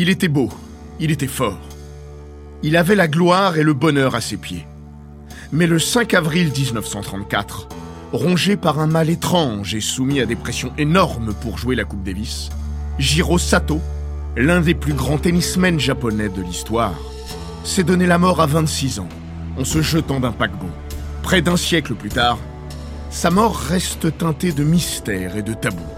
Il était beau, il était fort. Il avait la gloire et le bonheur à ses pieds. Mais le 5 avril 1934, rongé par un mal étrange et soumis à des pressions énormes pour jouer la Coupe Davis, Jiro Sato, l'un des plus grands tennismen japonais de l'histoire, s'est donné la mort à 26 ans en se jetant d'un paquebot. Près d'un siècle plus tard, sa mort reste teintée de mystère et de tabou.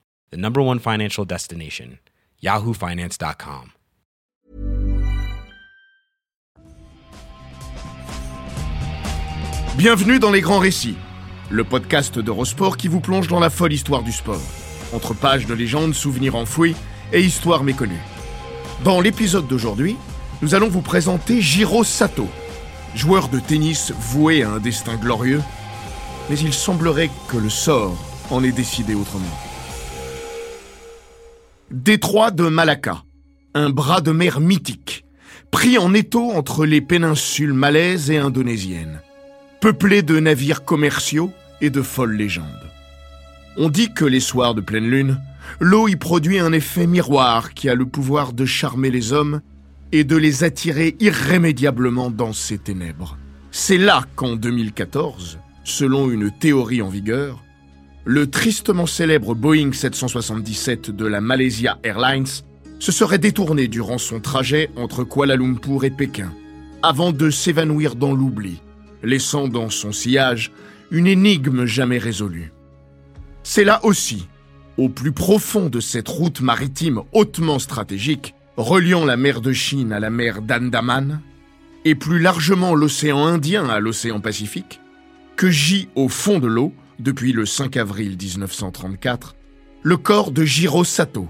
the number one financial destination, yahoofinance.com. Bienvenue dans Les Grands Récits, le podcast d'Eurosport qui vous plonge dans la folle histoire du sport, entre pages de légendes, souvenirs enfouis et histoires méconnues. Dans l'épisode d'aujourd'hui, nous allons vous présenter Jiro Sato, joueur de tennis voué à un destin glorieux, mais il semblerait que le sort en ait décidé autrement. Détroit de Malacca, un bras de mer mythique, pris en étau entre les péninsules malaises et indonésiennes, peuplé de navires commerciaux et de folles légendes. On dit que les soirs de pleine lune, l'eau y produit un effet miroir qui a le pouvoir de charmer les hommes et de les attirer irrémédiablement dans ses ténèbres. C'est là qu'en 2014, selon une théorie en vigueur, le tristement célèbre Boeing 777 de la Malaysia Airlines se serait détourné durant son trajet entre Kuala Lumpur et Pékin, avant de s'évanouir dans l'oubli, laissant dans son sillage une énigme jamais résolue. C'est là aussi, au plus profond de cette route maritime hautement stratégique, reliant la mer de Chine à la mer d'Andaman, et plus largement l'océan Indien à l'océan Pacifique, que gît au fond de l'eau depuis le 5 avril 1934, le corps de Jiro Sato,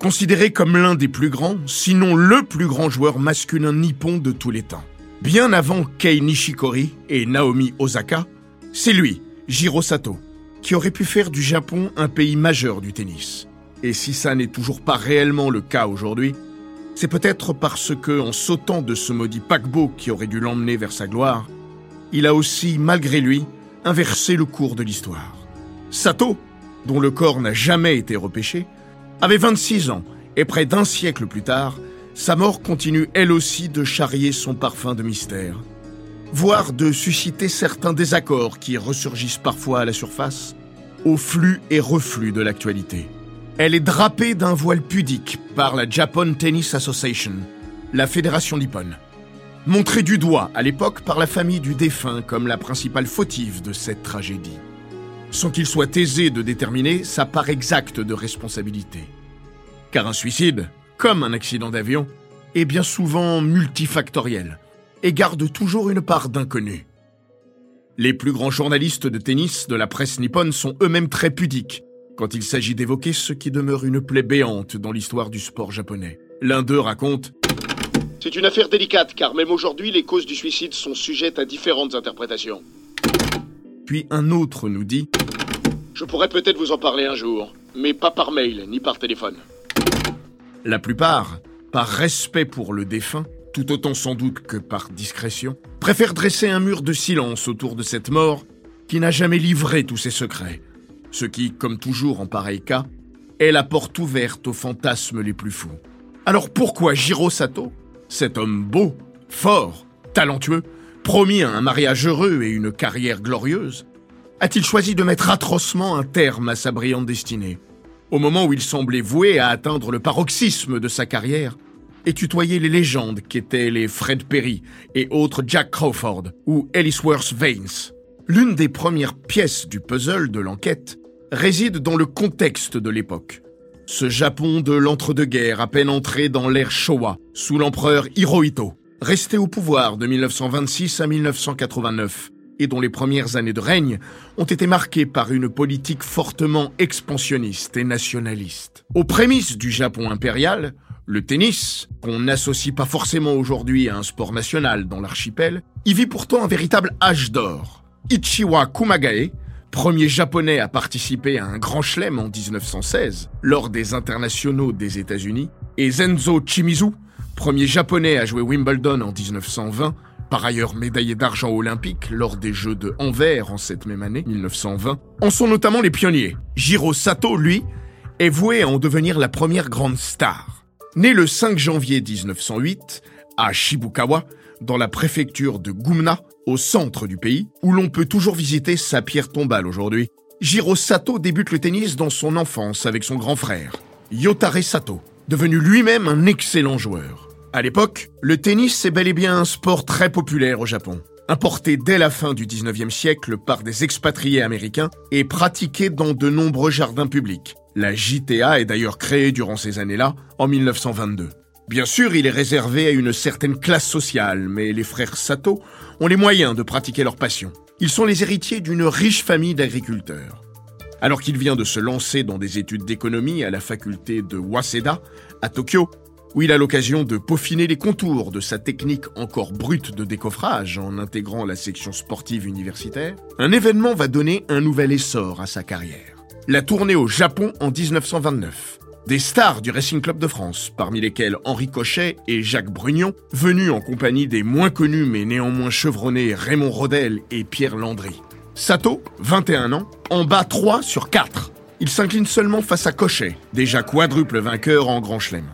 considéré comme l'un des plus grands, sinon le plus grand joueur masculin nippon de tous les temps. Bien avant Kei Nishikori et Naomi Osaka, c'est lui, Jiro Sato, qui aurait pu faire du Japon un pays majeur du tennis. Et si ça n'est toujours pas réellement le cas aujourd'hui, c'est peut-être parce que, en sautant de ce maudit paquebot qui aurait dû l'emmener vers sa gloire, il a aussi, malgré lui, inverser le cours de l'histoire. Sato, dont le corps n'a jamais été repêché, avait 26 ans et près d'un siècle plus tard, sa mort continue elle aussi de charrier son parfum de mystère, voire de susciter certains désaccords qui ressurgissent parfois à la surface, au flux et reflux de l'actualité. Elle est drapée d'un voile pudique par la Japan Tennis Association, la fédération nippone montré du doigt à l'époque par la famille du défunt comme la principale fautive de cette tragédie, sans qu'il soit aisé de déterminer sa part exacte de responsabilité. Car un suicide, comme un accident d'avion, est bien souvent multifactoriel et garde toujours une part d'inconnu. Les plus grands journalistes de tennis de la presse nippone sont eux-mêmes très pudiques quand il s'agit d'évoquer ce qui demeure une plaie béante dans l'histoire du sport japonais. L'un d'eux raconte c'est une affaire délicate, car même aujourd'hui, les causes du suicide sont sujettes à différentes interprétations. Puis un autre nous dit Je pourrais peut-être vous en parler un jour, mais pas par mail ni par téléphone. La plupart, par respect pour le défunt, tout autant sans doute que par discrétion, préfèrent dresser un mur de silence autour de cette mort qui n'a jamais livré tous ses secrets. Ce qui, comme toujours en pareil cas, est la porte ouverte aux fantasmes les plus fous. Alors pourquoi Jiro Sato cet homme beau, fort, talentueux, promis à un mariage heureux et une carrière glorieuse, a-t-il choisi de mettre atrocement un terme à sa brillante destinée Au moment où il semblait voué à atteindre le paroxysme de sa carrière, et tutoyer les légendes qu'étaient les Fred Perry et autres Jack Crawford ou Ellsworth Vance. L'une des premières pièces du puzzle de l'enquête réside dans le contexte de l'époque. Ce Japon de l'entre-deux-guerres, à peine entré dans l'ère Showa, sous l'empereur Hirohito, resté au pouvoir de 1926 à 1989, et dont les premières années de règne ont été marquées par une politique fortement expansionniste et nationaliste. Aux prémices du Japon impérial, le tennis, qu'on n'associe pas forcément aujourd'hui à un sport national dans l'archipel, y vit pourtant un véritable âge d'or. Ichiwa Kumagae, premier japonais à participer à un grand chelem en 1916 lors des internationaux des États-Unis, et Zenzo Chimizu, premier japonais à jouer Wimbledon en 1920, par ailleurs médaillé d'argent olympique lors des Jeux de Anvers en cette même année, 1920, en sont notamment les pionniers. Jiro Sato, lui, est voué à en devenir la première grande star. Né le 5 janvier 1908 à Shibukawa, dans la préfecture de Gumna, au centre du pays, où l'on peut toujours visiter sa pierre tombale aujourd'hui, Jiro Sato débute le tennis dans son enfance avec son grand frère, Yotare Sato, devenu lui-même un excellent joueur. À l'époque, le tennis est bel et bien un sport très populaire au Japon, importé dès la fin du 19e siècle par des expatriés américains et pratiqué dans de nombreux jardins publics. La JTA est d'ailleurs créée durant ces années-là, en 1922. Bien sûr, il est réservé à une certaine classe sociale, mais les frères Sato ont les moyens de pratiquer leur passion. Ils sont les héritiers d'une riche famille d'agriculteurs. Alors qu'il vient de se lancer dans des études d'économie à la faculté de Waseda, à Tokyo, où il a l'occasion de peaufiner les contours de sa technique encore brute de décoffrage en intégrant la section sportive universitaire, un événement va donner un nouvel essor à sa carrière. La tournée au Japon en 1929. Des stars du Racing Club de France, parmi lesquels Henri Cochet et Jacques Brugnon, venus en compagnie des moins connus mais néanmoins chevronnés Raymond Rodel et Pierre Landry. Sato, 21 ans, en bat 3 sur 4. Il s'incline seulement face à Cochet, déjà quadruple vainqueur en Grand Chelem.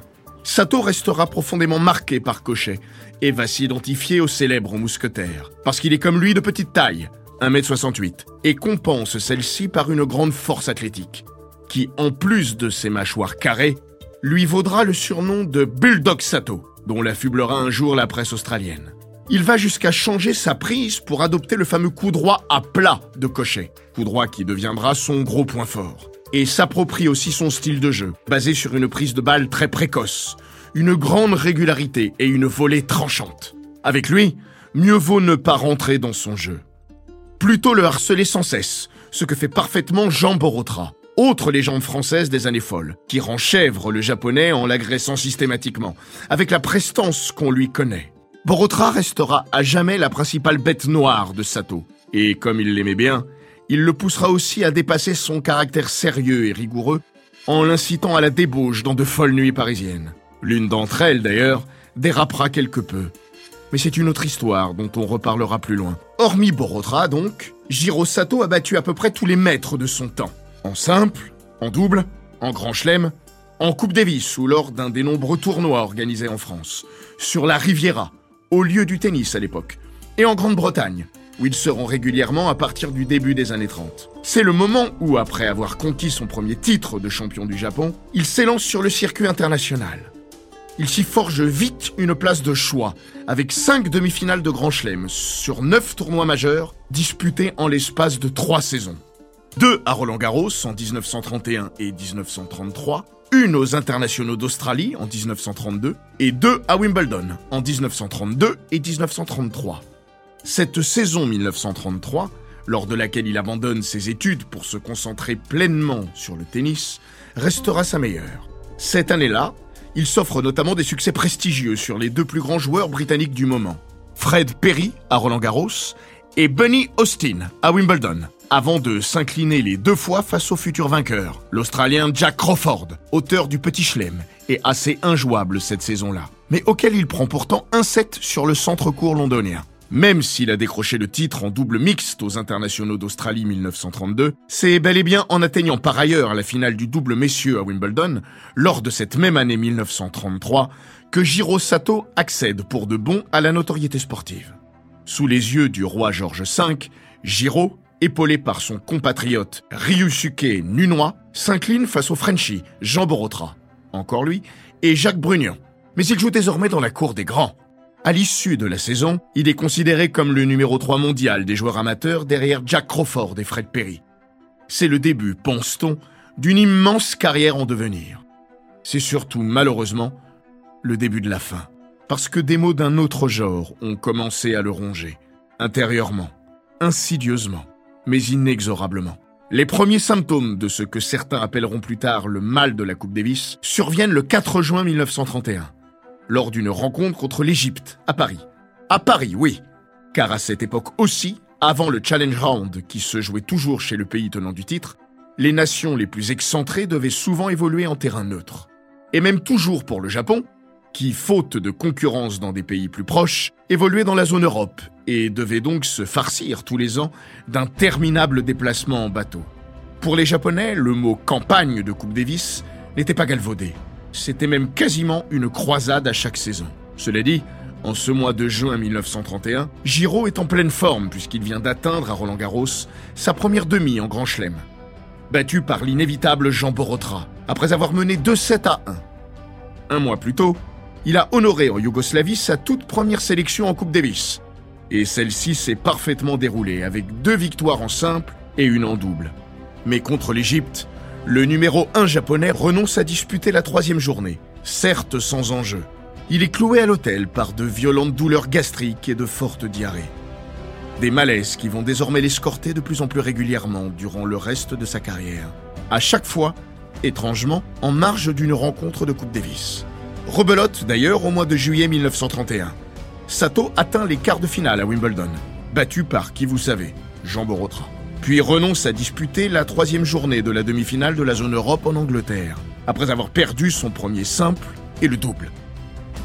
Sato restera profondément marqué par Cochet et va s'identifier au célèbre mousquetaire, parce qu'il est comme lui de petite taille, 1m68, et compense celle-ci par une grande force athlétique qui, en plus de ses mâchoires carrées, lui vaudra le surnom de Bulldog Sato, dont l'affublera un jour la presse australienne. Il va jusqu'à changer sa prise pour adopter le fameux coup droit à plat de Cochet, coup droit qui deviendra son gros point fort, et s'approprie aussi son style de jeu, basé sur une prise de balle très précoce, une grande régularité et une volée tranchante. Avec lui, mieux vaut ne pas rentrer dans son jeu. Plutôt le harceler sans cesse, ce que fait parfaitement Jean Borotra, autre légende française des années folles, qui rend chèvre le japonais en l'agressant systématiquement, avec la prestance qu'on lui connaît. Borotra restera à jamais la principale bête noire de Sato, et comme il l'aimait bien, il le poussera aussi à dépasser son caractère sérieux et rigoureux en l'incitant à la débauche dans de folles nuits parisiennes. L'une d'entre elles, d'ailleurs, dérapera quelque peu. Mais c'est une autre histoire dont on reparlera plus loin. Hormis Borotra, donc, Jiro Sato a battu à peu près tous les maîtres de son temps. En simple, en double, en grand chelem, en Coupe Davis ou lors d'un des nombreux tournois organisés en France, sur la Riviera, au lieu du tennis à l'époque, et en Grande-Bretagne, où ils seront régulièrement à partir du début des années 30. C'est le moment où, après avoir conquis son premier titre de champion du Japon, il s'élance sur le circuit international. Il s'y forge vite une place de choix, avec cinq demi-finales de Grand Chelem sur neuf tournois majeurs disputés en l'espace de trois saisons deux à Roland Garros en 1931 et 1933, une aux internationaux d'Australie en 1932 et deux à Wimbledon en 1932 et 1933. Cette saison 1933, lors de laquelle il abandonne ses études pour se concentrer pleinement sur le tennis, restera sa meilleure. Cette année-là, il s'offre notamment des succès prestigieux sur les deux plus grands joueurs britanniques du moment, Fred Perry à Roland Garros et Bunny Austin à Wimbledon, avant de s'incliner les deux fois face au futur vainqueur, l'Australien Jack Crawford, auteur du Petit Chelem, et assez injouable cette saison-là, mais auquel il prend pourtant un set sur le centre-court londonien. Même s'il a décroché le titre en double mixte aux internationaux d'Australie 1932, c'est bel et bien en atteignant par ailleurs la finale du double messieurs à Wimbledon, lors de cette même année 1933, que Jiro Sato accède pour de bon à la notoriété sportive. Sous les yeux du roi George V, Giro épaulé par son compatriote Ryusuke Nunois, s'incline face au Frenchie Jean Borotra, encore lui, et Jacques Brugnon, Mais il joue désormais dans la cour des grands. À l'issue de la saison, il est considéré comme le numéro 3 mondial des joueurs amateurs derrière Jack Crawford et Fred Perry. C'est le début, pense-t-on, d'une immense carrière en devenir. C'est surtout, malheureusement, le début de la fin. Parce que des mots d'un autre genre ont commencé à le ronger, intérieurement, insidieusement, mais inexorablement. Les premiers symptômes de ce que certains appelleront plus tard le mal de la Coupe Davis surviennent le 4 juin 1931, lors d'une rencontre contre l'Égypte, à Paris. À Paris, oui, car à cette époque aussi, avant le Challenge Round qui se jouait toujours chez le pays tenant du titre, les nations les plus excentrées devaient souvent évoluer en terrain neutre. Et même toujours pour le Japon, qui, faute de concurrence dans des pays plus proches, évoluait dans la zone Europe et devait donc se farcir tous les ans d'interminables déplacements en bateau. Pour les Japonais, le mot campagne de Coupe Davis n'était pas galvaudé. C'était même quasiment une croisade à chaque saison. Cela dit, en ce mois de juin 1931, Giro est en pleine forme puisqu'il vient d'atteindre à Roland Garros sa première demi en Grand Chelem. Battu par l'inévitable Jean Borotra, après avoir mené 2-7 à 1. Un mois plus tôt, il a honoré en Yougoslavie sa toute première sélection en Coupe Davis. Et celle-ci s'est parfaitement déroulée avec deux victoires en simple et une en double. Mais contre l'Égypte, le numéro 1 japonais renonce à disputer la troisième journée, certes sans enjeu. Il est cloué à l'hôtel par de violentes douleurs gastriques et de fortes diarrhées. Des malaises qui vont désormais l'escorter de plus en plus régulièrement durant le reste de sa carrière. À chaque fois, étrangement, en marge d'une rencontre de Coupe Davis. Rebelote d'ailleurs au mois de juillet 1931. Sato atteint les quarts de finale à Wimbledon, battu par qui vous savez, Jean Borotra. Puis renonce à disputer la troisième journée de la demi-finale de la zone Europe en Angleterre, après avoir perdu son premier simple et le double.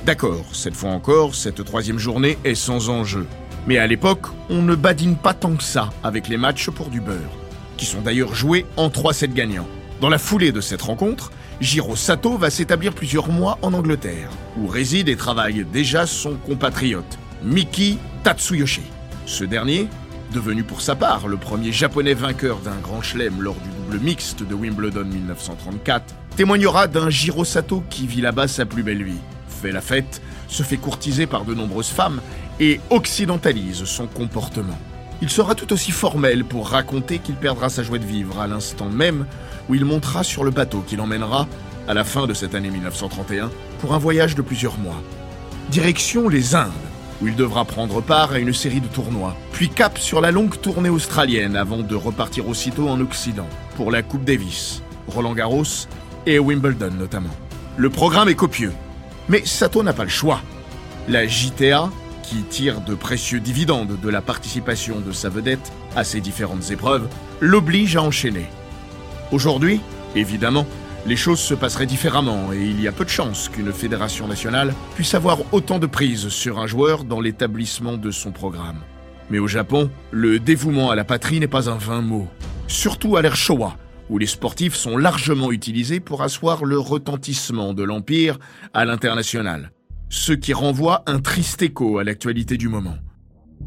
D'accord, cette fois encore, cette troisième journée est sans enjeu. Mais à l'époque, on ne badine pas tant que ça avec les matchs pour du beurre, qui sont d'ailleurs joués en 3-7 gagnants. Dans la foulée de cette rencontre, Jiro Sato va s'établir plusieurs mois en Angleterre, où réside et travaille déjà son compatriote, Miki Tatsuyoshi. Ce dernier, devenu pour sa part le premier japonais vainqueur d'un grand chelem lors du double mixte de Wimbledon 1934, témoignera d'un Jiro Sato qui vit là-bas sa plus belle vie, fait la fête, se fait courtiser par de nombreuses femmes et occidentalise son comportement. Il sera tout aussi formel pour raconter qu'il perdra sa joie de vivre à l'instant même où il montera sur le bateau qui l'emmènera, à la fin de cette année 1931, pour un voyage de plusieurs mois. Direction les Indes, où il devra prendre part à une série de tournois, puis cap sur la longue tournée australienne avant de repartir aussitôt en Occident, pour la Coupe Davis, Roland Garros et Wimbledon notamment. Le programme est copieux, mais Sato n'a pas le choix. La JTA, qui tire de précieux dividendes de la participation de sa vedette à ces différentes épreuves, l'oblige à enchaîner. Aujourd'hui, évidemment, les choses se passeraient différemment et il y a peu de chances qu'une fédération nationale puisse avoir autant de prise sur un joueur dans l'établissement de son programme. Mais au Japon, le dévouement à la patrie n'est pas un vain mot. Surtout à l'ère Showa, où les sportifs sont largement utilisés pour asseoir le retentissement de l'Empire à l'international. Ce qui renvoie un triste écho à l'actualité du moment.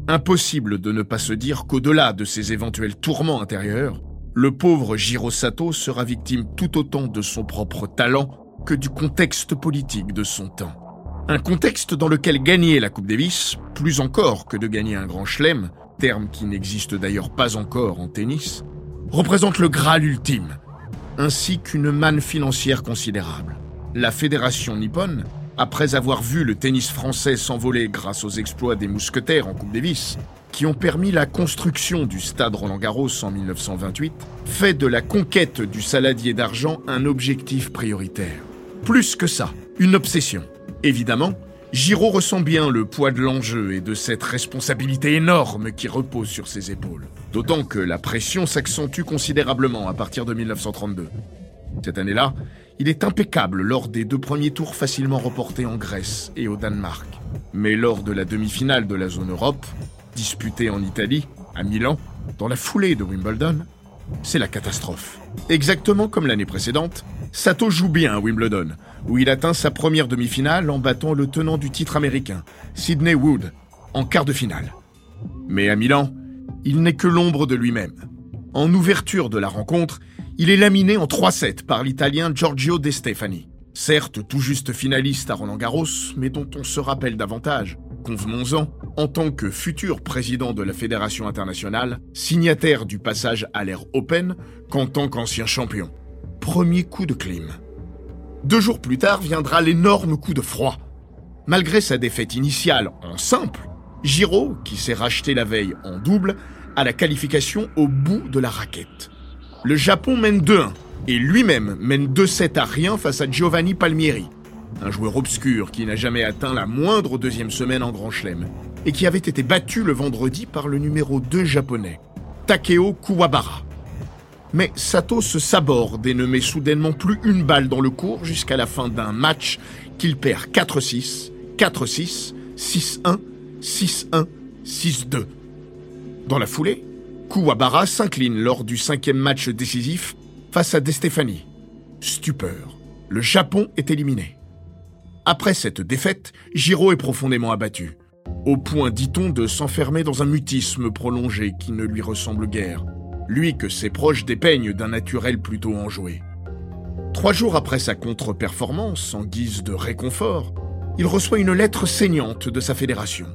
Impossible de ne pas se dire qu'au-delà de ces éventuels tourments intérieurs, le pauvre Jiro Sato sera victime tout autant de son propre talent que du contexte politique de son temps. Un contexte dans lequel gagner la Coupe Davis, plus encore que de gagner un grand chelem, terme qui n'existe d'ailleurs pas encore en tennis, représente le Graal ultime, ainsi qu'une manne financière considérable. La fédération nippone, après avoir vu le tennis français s'envoler grâce aux exploits des mousquetaires en Coupe Davis, qui ont permis la construction du stade Roland-Garros en 1928, fait de la conquête du saladier d'argent un objectif prioritaire. Plus que ça, une obsession. Évidemment, Giraud ressent bien le poids de l'enjeu et de cette responsabilité énorme qui repose sur ses épaules. D'autant que la pression s'accentue considérablement à partir de 1932. Cette année-là, il est impeccable lors des deux premiers tours facilement reportés en Grèce et au Danemark. Mais lors de la demi-finale de la zone Europe, disputée en Italie, à Milan, dans la foulée de Wimbledon, c'est la catastrophe. Exactement comme l'année précédente, Sato joue bien à Wimbledon, où il atteint sa première demi-finale en battant le tenant du titre américain, Sidney Wood, en quart de finale. Mais à Milan, il n'est que l'ombre de lui-même. En ouverture de la rencontre, il est laminé en 3-7 par l'Italien Giorgio De Stefani. Certes, tout juste finaliste à Roland Garros, mais dont on se rappelle davantage, convenons-en, en tant que futur président de la Fédération internationale, signataire du passage à l'ère Open, qu'en tant qu'ancien champion. Premier coup de clim. Deux jours plus tard viendra l'énorme coup de froid. Malgré sa défaite initiale en simple, Giro, qui s'est racheté la veille en double, a la qualification au bout de la raquette. Le Japon mène 2-1 et lui-même mène 2-7 à rien face à Giovanni Palmieri, un joueur obscur qui n'a jamais atteint la moindre deuxième semaine en Grand Chelem et qui avait été battu le vendredi par le numéro 2 japonais, Takeo Kuwabara. Mais Sato se saborde et ne met soudainement plus une balle dans le cours jusqu'à la fin d'un match qu'il perd 4-6, 4-6, 6-1, 6-1, 6-2. Dans la foulée, Kuwabara s'incline lors du cinquième match décisif face à De Stefani. Stupeur. Le Japon est éliminé. Après cette défaite, Giro est profondément abattu. Au point, dit-on, de s'enfermer dans un mutisme prolongé qui ne lui ressemble guère lui que ses proches dépeignent d'un naturel plutôt enjoué. Trois jours après sa contre-performance, en guise de réconfort, il reçoit une lettre saignante de sa fédération.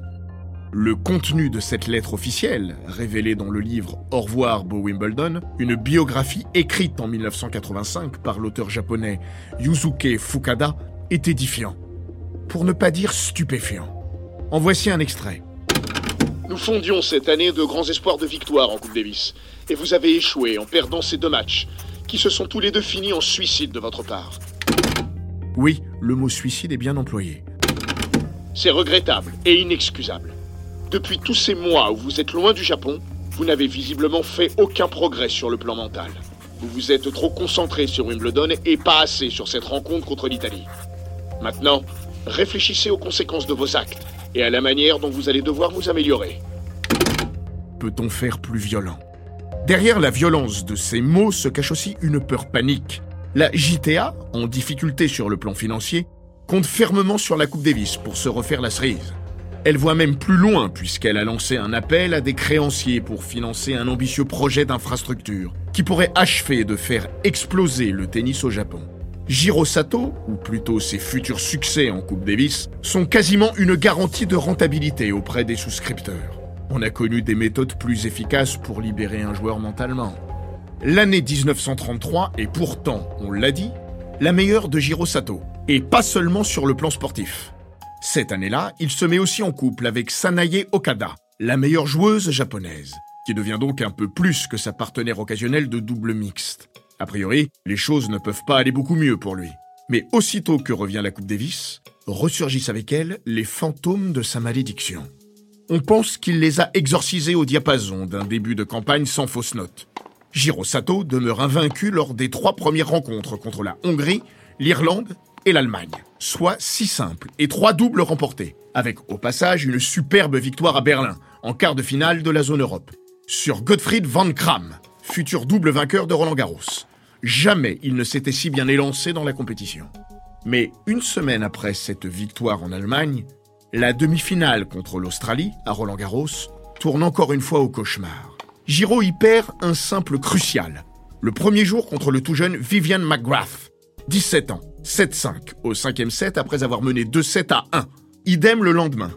Le contenu de cette lettre officielle, révélée dans le livre Au revoir Beau Wimbledon, une biographie écrite en 1985 par l'auteur japonais Yusuke Fukada, est édifiant, pour ne pas dire stupéfiant. En voici un extrait. Nous fondions cette année de grands espoirs de victoire en Coupe Davis. Et vous avez échoué en perdant ces deux matchs, qui se sont tous les deux finis en suicide de votre part. Oui, le mot suicide est bien employé. C'est regrettable et inexcusable. Depuis tous ces mois où vous êtes loin du Japon, vous n'avez visiblement fait aucun progrès sur le plan mental. Vous vous êtes trop concentré sur Wimbledon et pas assez sur cette rencontre contre l'Italie. Maintenant, réfléchissez aux conséquences de vos actes et à la manière dont vous allez devoir vous améliorer. Peut-on faire plus violent? Derrière la violence de ces mots se cache aussi une peur panique. La JTA, en difficulté sur le plan financier, compte fermement sur la Coupe Davis pour se refaire la cerise. Elle voit même plus loin puisqu'elle a lancé un appel à des créanciers pour financer un ambitieux projet d'infrastructure qui pourrait achever de faire exploser le tennis au Japon. Jiro Sato, ou plutôt ses futurs succès en Coupe Davis, sont quasiment une garantie de rentabilité auprès des souscripteurs. On a connu des méthodes plus efficaces pour libérer un joueur mentalement. L'année 1933 est pourtant, on l'a dit, la meilleure de Jiro Sato, et pas seulement sur le plan sportif. Cette année-là, il se met aussi en couple avec Sanae Okada, la meilleure joueuse japonaise, qui devient donc un peu plus que sa partenaire occasionnelle de double mixte. A priori, les choses ne peuvent pas aller beaucoup mieux pour lui. Mais aussitôt que revient la Coupe Davis, ressurgissent avec elle les fantômes de sa malédiction. On pense qu'il les a exorcisés au diapason d'un début de campagne sans fausse note. Jiro Sato demeure invaincu lors des trois premières rencontres contre la Hongrie, l'Irlande et l'Allemagne, soit six simples et trois doubles remportés, avec au passage une superbe victoire à Berlin, en quart de finale de la zone Europe, sur Gottfried van Kram, futur double vainqueur de Roland Garros. Jamais il ne s'était si bien élancé dans la compétition. Mais une semaine après cette victoire en Allemagne, la demi-finale contre l'Australie, à Roland Garros, tourne encore une fois au cauchemar. Giro y perd un simple crucial. Le premier jour contre le tout jeune Vivian McGrath, 17 ans, 7-5 au cinquième set après avoir mené 2-7 à 1. Idem le lendemain.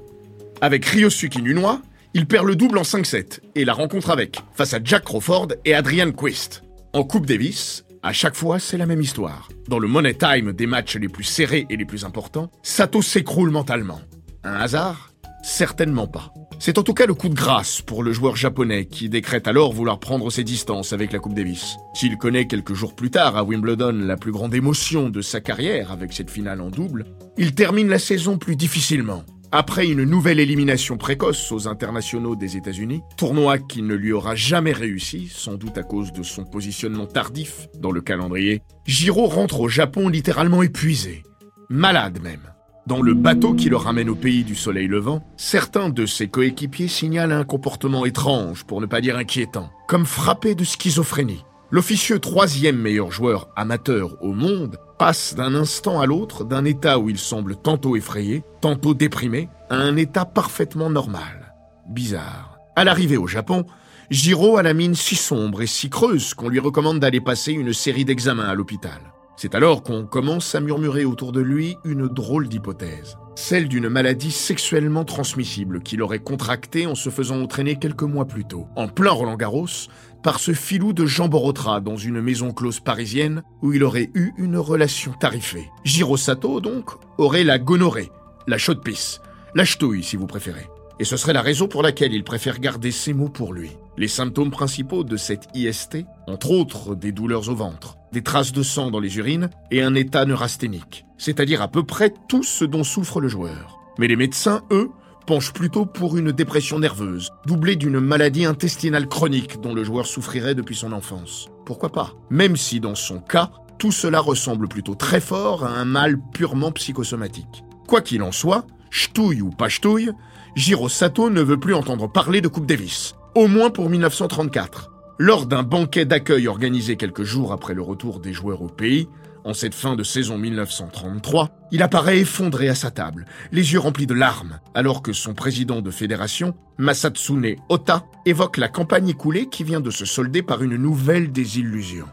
Avec Ryosuke Nunois, il perd le double en 5-7 et la rencontre avec, face à Jack Crawford et Adrian Quist. En Coupe Davis, à chaque fois, c'est la même histoire. Dans le money time des matchs les plus serrés et les plus importants, Sato s'écroule mentalement. Un hasard? Certainement pas. C'est en tout cas le coup de grâce pour le joueur japonais qui décrète alors vouloir prendre ses distances avec la Coupe Davis. S'il connaît quelques jours plus tard à Wimbledon la plus grande émotion de sa carrière avec cette finale en double, il termine la saison plus difficilement. Après une nouvelle élimination précoce aux internationaux des États-Unis, tournoi qui ne lui aura jamais réussi, sans doute à cause de son positionnement tardif dans le calendrier, Giro rentre au Japon littéralement épuisé, malade même. Dans le bateau qui le ramène au pays du soleil levant, certains de ses coéquipiers signalent un comportement étrange, pour ne pas dire inquiétant, comme frappé de schizophrénie. L'officieux troisième meilleur joueur amateur au monde passe d'un instant à l'autre d'un état où il semble tantôt effrayé, tantôt déprimé, à un état parfaitement normal. Bizarre. À l'arrivée au Japon, Giro a la mine si sombre et si creuse qu'on lui recommande d'aller passer une série d'examens à l'hôpital. C'est alors qu'on commence à murmurer autour de lui une drôle d'hypothèse. Celle d'une maladie sexuellement transmissible qu'il aurait contractée en se faisant entraîner quelques mois plus tôt, en plein Roland Garros, par ce filou de Jean Borotra dans une maison close parisienne où il aurait eu une relation tarifée. Giro Sato, donc, aurait la gonorrhée, la chaude pisse, la ch'touille si vous préférez. Et ce serait la raison pour laquelle il préfère garder ces mots pour lui. Les symptômes principaux de cette IST, entre autres des douleurs au ventre, des traces de sang dans les urines et un état neurasthénique, c'est-à-dire à peu près tout ce dont souffre le joueur. Mais les médecins, eux, penchent plutôt pour une dépression nerveuse, doublée d'une maladie intestinale chronique dont le joueur souffrirait depuis son enfance. Pourquoi pas? Même si dans son cas, tout cela ressemble plutôt très fort à un mal purement psychosomatique. Quoi qu'il en soit, ch'touille ou pas ch'touille, Giro Sato ne veut plus entendre parler de Coupe Davis, au moins pour 1934. Lors d'un banquet d'accueil organisé quelques jours après le retour des joueurs au pays, en cette fin de saison 1933, il apparaît effondré à sa table, les yeux remplis de larmes, alors que son président de fédération, Masatsune Ota, évoque la campagne écoulée qui vient de se solder par une nouvelle désillusion.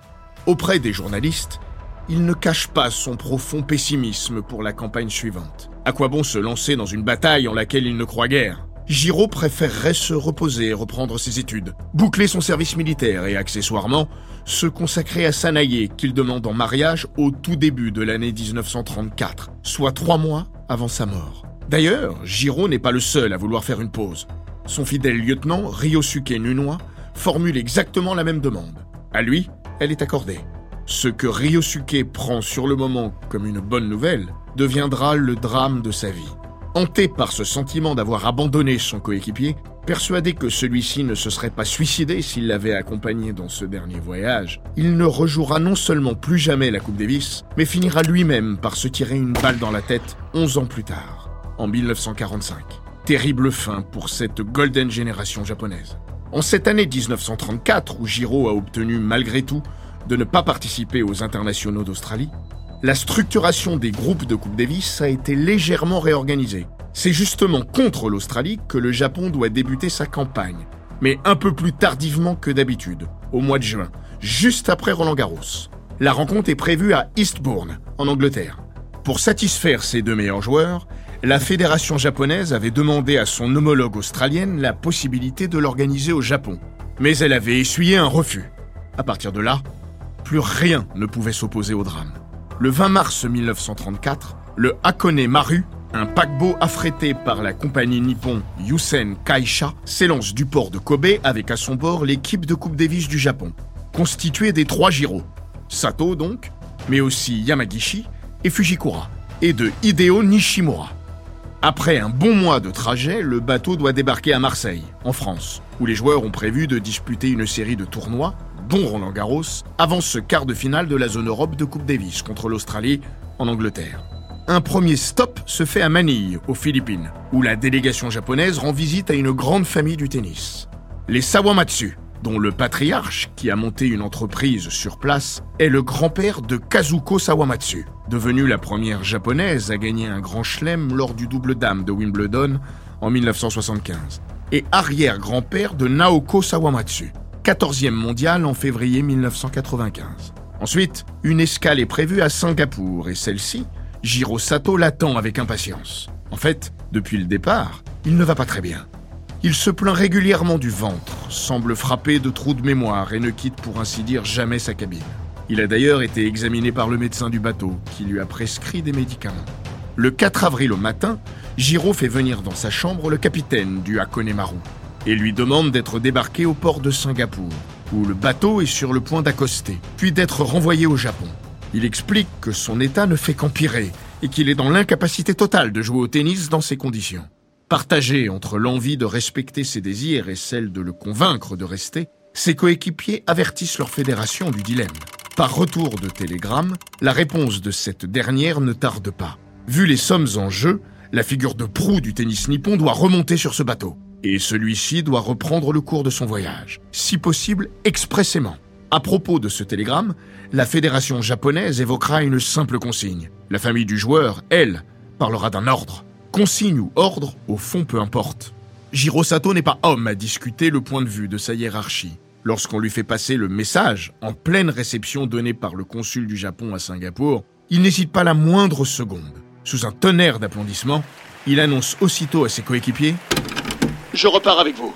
Auprès des journalistes, il ne cache pas son profond pessimisme pour la campagne suivante. À quoi bon se lancer dans une bataille en laquelle il ne croit guère? Giraud préférerait se reposer et reprendre ses études, boucler son service militaire et accessoirement se consacrer à Sanaye qu'il demande en mariage au tout début de l'année 1934, soit trois mois avant sa mort. D'ailleurs, Giraud n'est pas le seul à vouloir faire une pause. Son fidèle lieutenant, Ryosuke Nunois, formule exactement la même demande. À lui, elle est accordée. Ce que Ryosuke prend sur le moment comme une bonne nouvelle deviendra le drame de sa vie. Hanté par ce sentiment d'avoir abandonné son coéquipier, persuadé que celui-ci ne se serait pas suicidé s'il l'avait accompagné dans ce dernier voyage, il ne rejouera non seulement plus jamais la Coupe Davis, mais finira lui-même par se tirer une balle dans la tête 11 ans plus tard, en 1945. Terrible fin pour cette golden génération japonaise. En cette année 1934, où Giro a obtenu malgré tout de ne pas participer aux internationaux d'Australie, la structuration des groupes de Coupe Davis a été légèrement réorganisée. C'est justement contre l'Australie que le Japon doit débuter sa campagne, mais un peu plus tardivement que d'habitude, au mois de juin, juste après Roland Garros. La rencontre est prévue à Eastbourne, en Angleterre. Pour satisfaire ses deux meilleurs joueurs, la fédération japonaise avait demandé à son homologue australienne la possibilité de l'organiser au Japon. Mais elle avait essuyé un refus. À partir de là, plus rien ne pouvait s'opposer au drame. Le 20 mars 1934, le Hakone Maru, un paquebot affrété par la compagnie nippon Yusen Kaisha, s'élance du port de Kobe avec à son bord l'équipe de Coupe Davis du Japon, constituée des trois Jiro, Sato donc, mais aussi Yamagishi et Fujikura, et de Hideo Nishimura. Après un bon mois de trajet, le bateau doit débarquer à Marseille, en France, où les joueurs ont prévu de disputer une série de tournois dont Roland Garros, avant ce quart de finale de la zone Europe de Coupe Davis contre l'Australie en Angleterre. Un premier stop se fait à Manille, aux Philippines, où la délégation japonaise rend visite à une grande famille du tennis. Les Sawamatsu, dont le patriarche, qui a monté une entreprise sur place, est le grand-père de Kazuko Sawamatsu, devenue la première japonaise à gagner un grand chelem lors du double dame de Wimbledon en 1975, et arrière-grand-père de Naoko Sawamatsu, 14e mondial en février 1995. Ensuite, une escale est prévue à Singapour et celle-ci, Jiro Sato l'attend avec impatience. En fait, depuis le départ, il ne va pas très bien. Il se plaint régulièrement du ventre, semble frappé de trous de mémoire et ne quitte pour ainsi dire jamais sa cabine. Il a d'ailleurs été examiné par le médecin du bateau, qui lui a prescrit des médicaments. Le 4 avril au matin, Giro fait venir dans sa chambre le capitaine du Hakone Maru, et lui demande d'être débarqué au port de Singapour, où le bateau est sur le point d'accoster, puis d'être renvoyé au Japon. Il explique que son état ne fait qu'empirer et qu'il est dans l'incapacité totale de jouer au tennis dans ces conditions. Partagé entre l'envie de respecter ses désirs et celle de le convaincre de rester, ses coéquipiers avertissent leur fédération du dilemme. Par retour de télégramme, la réponse de cette dernière ne tarde pas. Vu les sommes en jeu, la figure de proue du tennis nippon doit remonter sur ce bateau et celui-ci doit reprendre le cours de son voyage, si possible expressément. À propos de ce télégramme, la fédération japonaise évoquera une simple consigne. La famille du joueur, elle, parlera d'un ordre. Consigne ou ordre, au fond peu importe. Jiro Sato n'est pas homme à discuter le point de vue de sa hiérarchie. Lorsqu'on lui fait passer le message, en pleine réception donnée par le consul du Japon à Singapour, il n'hésite pas la moindre seconde. Sous un tonnerre d'applaudissements, il annonce aussitôt à ses coéquipiers Je repars avec vous.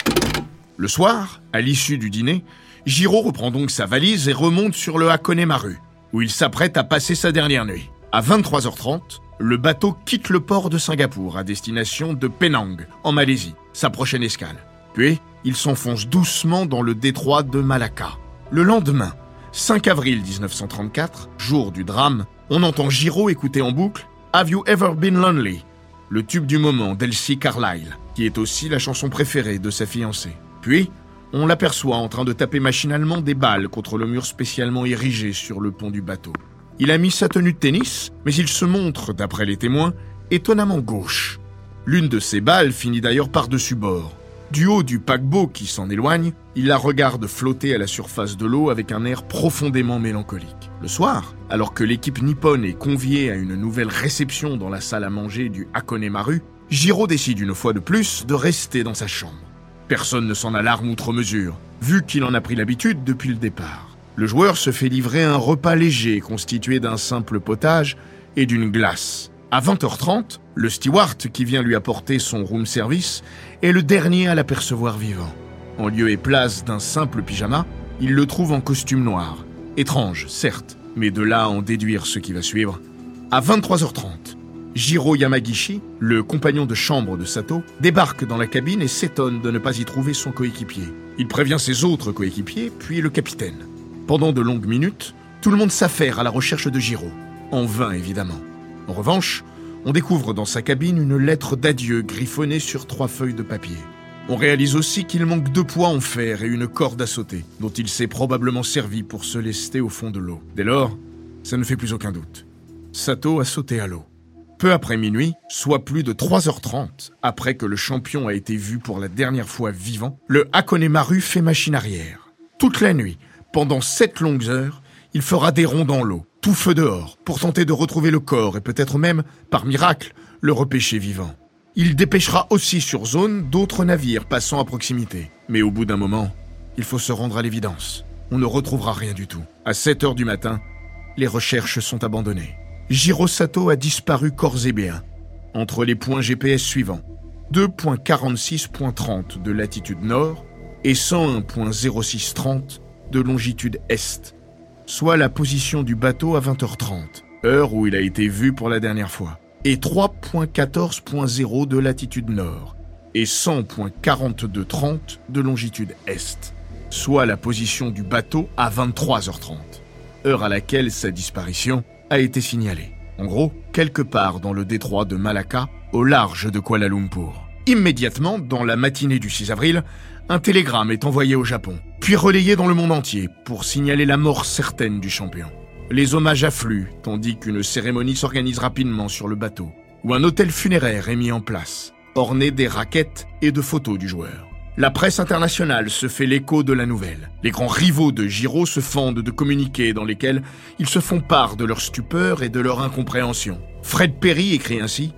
Le soir, à l'issue du dîner, Giro reprend donc sa valise et remonte sur le Hakone Maru, où il s'apprête à passer sa dernière nuit. À 23h30, le bateau quitte le port de Singapour à destination de Penang, en Malaisie, sa prochaine escale. Puis, il s'enfonce doucement dans le détroit de Malacca. Le lendemain, 5 avril 1934, jour du drame, on entend Giro écouter en boucle Have You Ever Been Lonely? Le tube du moment d'Elsie Carlyle, qui est aussi la chanson préférée de sa fiancée. Puis, on l'aperçoit en train de taper machinalement des balles contre le mur spécialement érigé sur le pont du bateau. Il a mis sa tenue de tennis, mais il se montre, d'après les témoins, étonnamment gauche. L'une de ces balles finit d'ailleurs par-dessus bord. Du haut du paquebot qui s'en éloigne, il la regarde flotter à la surface de l'eau avec un air profondément mélancolique. Le soir, alors que l'équipe nippone est conviée à une nouvelle réception dans la salle à manger du Hakone Maru, Giro décide une fois de plus de rester dans sa chambre. Personne ne s'en alarme outre mesure, vu qu'il en a pris l'habitude depuis le départ. Le joueur se fait livrer un repas léger constitué d'un simple potage et d'une glace. À 20h30, le steward qui vient lui apporter son room service est le dernier à l'apercevoir vivant. En lieu et place d'un simple pyjama, il le trouve en costume noir. Étrange, certes, mais de là à en déduire ce qui va suivre. À 23h30, Jiro Yamagishi, le compagnon de chambre de Sato, débarque dans la cabine et s'étonne de ne pas y trouver son coéquipier. Il prévient ses autres coéquipiers, puis le capitaine. Pendant de longues minutes, tout le monde s'affaire à la recherche de Jiro. En vain, évidemment. En revanche, on découvre dans sa cabine une lettre d'adieu griffonnée sur trois feuilles de papier. On réalise aussi qu'il manque deux poids en fer et une corde à sauter, dont il s'est probablement servi pour se lester au fond de l'eau. Dès lors, ça ne fait plus aucun doute. Sato a sauté à l'eau. Peu après minuit, soit plus de 3h30 après que le champion a été vu pour la dernière fois vivant, le Hakone Maru fait machine arrière. Toute la nuit, pendant sept longues heures, il fera des ronds dans l'eau, tout feu dehors, pour tenter de retrouver le corps et peut-être même, par miracle, le repêcher vivant. Il dépêchera aussi sur zone d'autres navires passant à proximité. Mais au bout d'un moment, il faut se rendre à l'évidence. On ne retrouvera rien du tout. À 7 heures du matin, les recherches sont abandonnées. Jiro Sato a disparu corps et bien, entre les points GPS suivants 2.46.30 de latitude nord et 101.0630 de longitude est soit la position du bateau à 20h30, heure où il a été vu pour la dernière fois, et 3.14.0 de latitude nord, et 100.4230 de longitude est, soit la position du bateau à 23h30, heure à laquelle sa disparition a été signalée. En gros, quelque part dans le détroit de Malacca, au large de Kuala Lumpur. Immédiatement, dans la matinée du 6 avril, un télégramme est envoyé au Japon, puis relayé dans le monde entier pour signaler la mort certaine du champion. Les hommages affluent, tandis qu'une cérémonie s'organise rapidement sur le bateau, où un hôtel funéraire est mis en place, orné des raquettes et de photos du joueur. La presse internationale se fait l'écho de la nouvelle. Les grands rivaux de Giro se fendent de communiqués dans lesquels ils se font part de leur stupeur et de leur incompréhension. Fred Perry écrit ainsi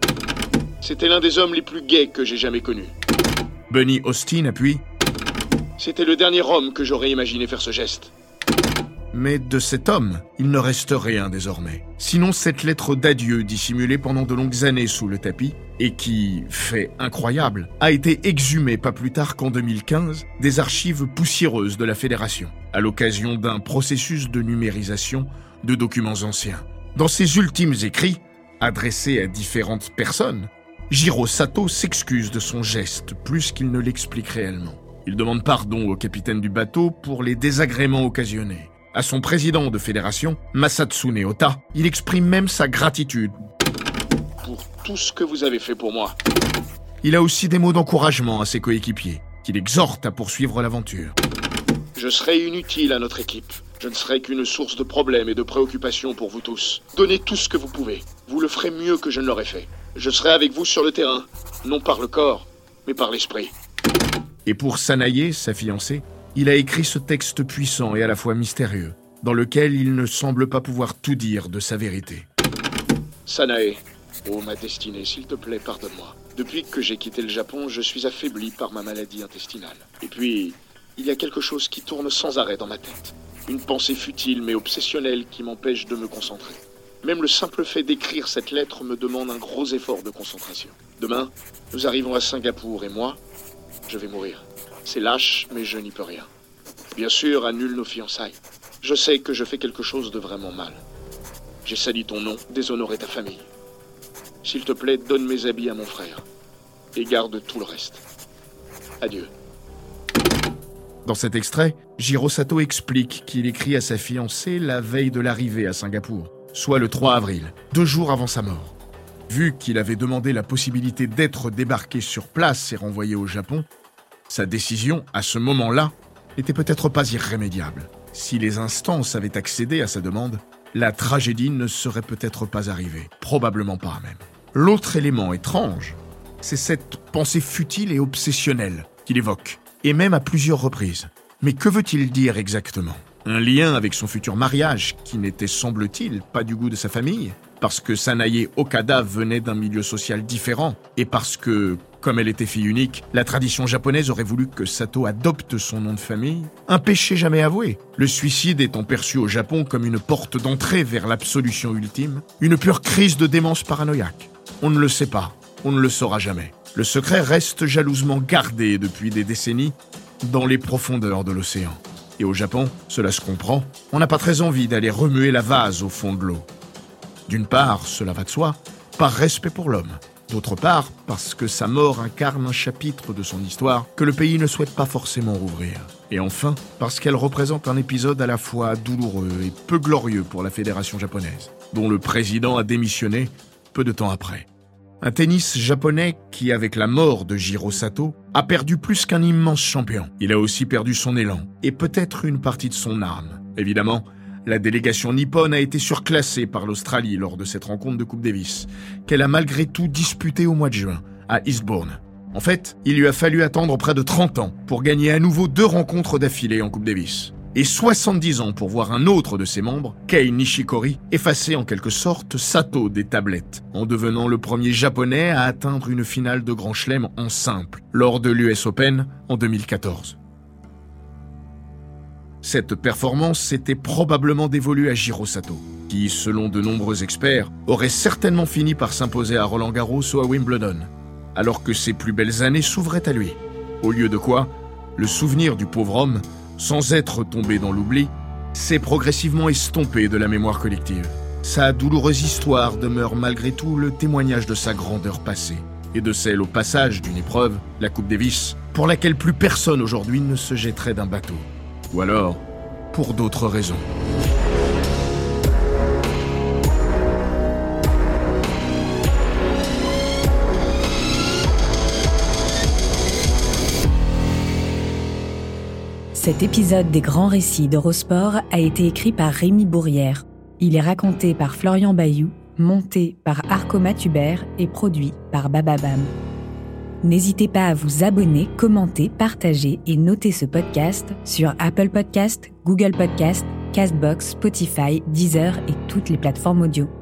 C'était l'un des hommes les plus gais que j'ai jamais connus. Bunny Austin appuie C'était le dernier homme que j'aurais imaginé faire ce geste. Mais de cet homme, il ne reste rien désormais. Sinon cette lettre d'adieu dissimulée pendant de longues années sous le tapis, et qui, fait incroyable, a été exhumée pas plus tard qu'en 2015 des archives poussiéreuses de la Fédération, à l'occasion d'un processus de numérisation de documents anciens. Dans ses ultimes écrits, adressés à différentes personnes, Jiro Sato s'excuse de son geste plus qu'il ne l'explique réellement. Il demande pardon au capitaine du bateau pour les désagréments occasionnés. À son président de fédération, Masatsune Ota, il exprime même sa gratitude. Pour tout ce que vous avez fait pour moi. Il a aussi des mots d'encouragement à ses coéquipiers, qu'il exhorte à poursuivre l'aventure. Je serai inutile à notre équipe. Je ne serai qu'une source de problèmes et de préoccupations pour vous tous. Donnez tout ce que vous pouvez. Vous le ferez mieux que je ne l'aurais fait. Je serai avec vous sur le terrain, non par le corps, mais par l'esprit. Et pour Sanaye, sa fiancée, il a écrit ce texte puissant et à la fois mystérieux, dans lequel il ne semble pas pouvoir tout dire de sa vérité. Sanae, oh ma destinée, s'il te plaît, pardonne-moi. Depuis que j'ai quitté le Japon, je suis affaibli par ma maladie intestinale. Et puis, Il y a quelque chose qui tourne sans arrêt dans ma tête. Une pensée futile mais obsessionnelle qui m'empêche de me concentrer. Même le simple fait d'écrire cette lettre me demande un gros effort de concentration. Demain, nous arrivons à Singapour et moi, je vais mourir. C'est lâche, mais je n'y peux rien. Bien sûr, annule nos fiançailles. Je sais que je fais quelque chose de vraiment mal. J'ai sali ton nom, déshonoré ta famille. S'il te plaît, donne mes habits à mon frère. Et garde tout le reste. Adieu. Dans cet extrait, Jiro Sato explique qu'il écrit à sa fiancée la veille de l'arrivée à Singapour, soit le 3 avril, deux jours avant sa mort. Vu qu'il avait demandé la possibilité d'être débarqué sur place et renvoyé au Japon, sa décision, à ce moment-là, n'était peut-être pas irrémédiable. Si les instances avaient accédé à sa demande, la tragédie ne serait peut-être pas arrivée. Probablement pas même. L'autre élément étrange, c'est cette pensée futile et obsessionnelle qu'il évoque et même à plusieurs reprises. Mais que veut-il dire exactement? Un lien avec son futur mariage, qui n'était, semble-t-il, pas du goût de sa famille Parce que Sanae Okada venait d'un milieu social différent, et parce que, comme elle était fille unique, la tradition japonaise aurait voulu que Sato adopte son nom de famille Un péché jamais avoué, le suicide étant perçu au Japon comme une porte d'entrée vers l'absolution ultime, une pure crise de démence paranoïaque. On ne le sait pas, on ne le saura jamais. Le secret reste jalousement gardé depuis des décennies dans les profondeurs de l'océan. Et au Japon, cela se comprend, on n'a pas très envie d'aller remuer la vase au fond de l'eau. D'une part, cela va de soi, par respect pour l'homme. D'autre part, parce que sa mort incarne un chapitre de son histoire que le pays ne souhaite pas forcément rouvrir. Et enfin, parce qu'elle représente un épisode à la fois douloureux et peu glorieux pour la fédération japonaise, dont le président a démissionné peu de temps après. Un tennis japonais qui, avec la mort de Jiro Sato, a perdu plus qu'un immense champion. Il a aussi perdu son élan et peut-être une partie de son âme. Évidemment, la délégation nippone a été surclassée par l'Australie lors de cette rencontre de Coupe Davis, qu'elle a malgré tout disputée au mois de juin, à Eastbourne. En fait, il lui a fallu attendre près de 30 ans pour gagner à nouveau deux rencontres d'affilée en Coupe Davis et 70 ans pour voir un autre de ses membres, Kei Nishikori, effacer en quelque sorte Sato des tablettes, en devenant le premier japonais à atteindre une finale de Grand Chelem en simple, lors de l'US Open en 2014. Cette performance s'était probablement dévolue à Jiro Sato, qui, selon de nombreux experts, aurait certainement fini par s'imposer à Roland Garros ou à Wimbledon, alors que ses plus belles années s'ouvraient à lui. Au lieu de quoi, le souvenir du pauvre homme sans être tombé dans l'oubli, s'est progressivement estompé de la mémoire collective. Sa douloureuse histoire demeure malgré tout le témoignage de sa grandeur passée et de celle au passage d'une épreuve, la Coupe Davis, pour laquelle plus personne aujourd'hui ne se jetterait d'un bateau. Ou alors, pour d'autres raisons. Cet épisode des grands récits d'Eurosport a été écrit par Rémi Bourrière. Il est raconté par Florian Bayou, monté par Arco Matubert et produit par Bababam. N'hésitez pas à vous abonner, commenter, partager et noter ce podcast sur Apple Podcast, Google Podcast, Castbox, Spotify, Deezer et toutes les plateformes audio.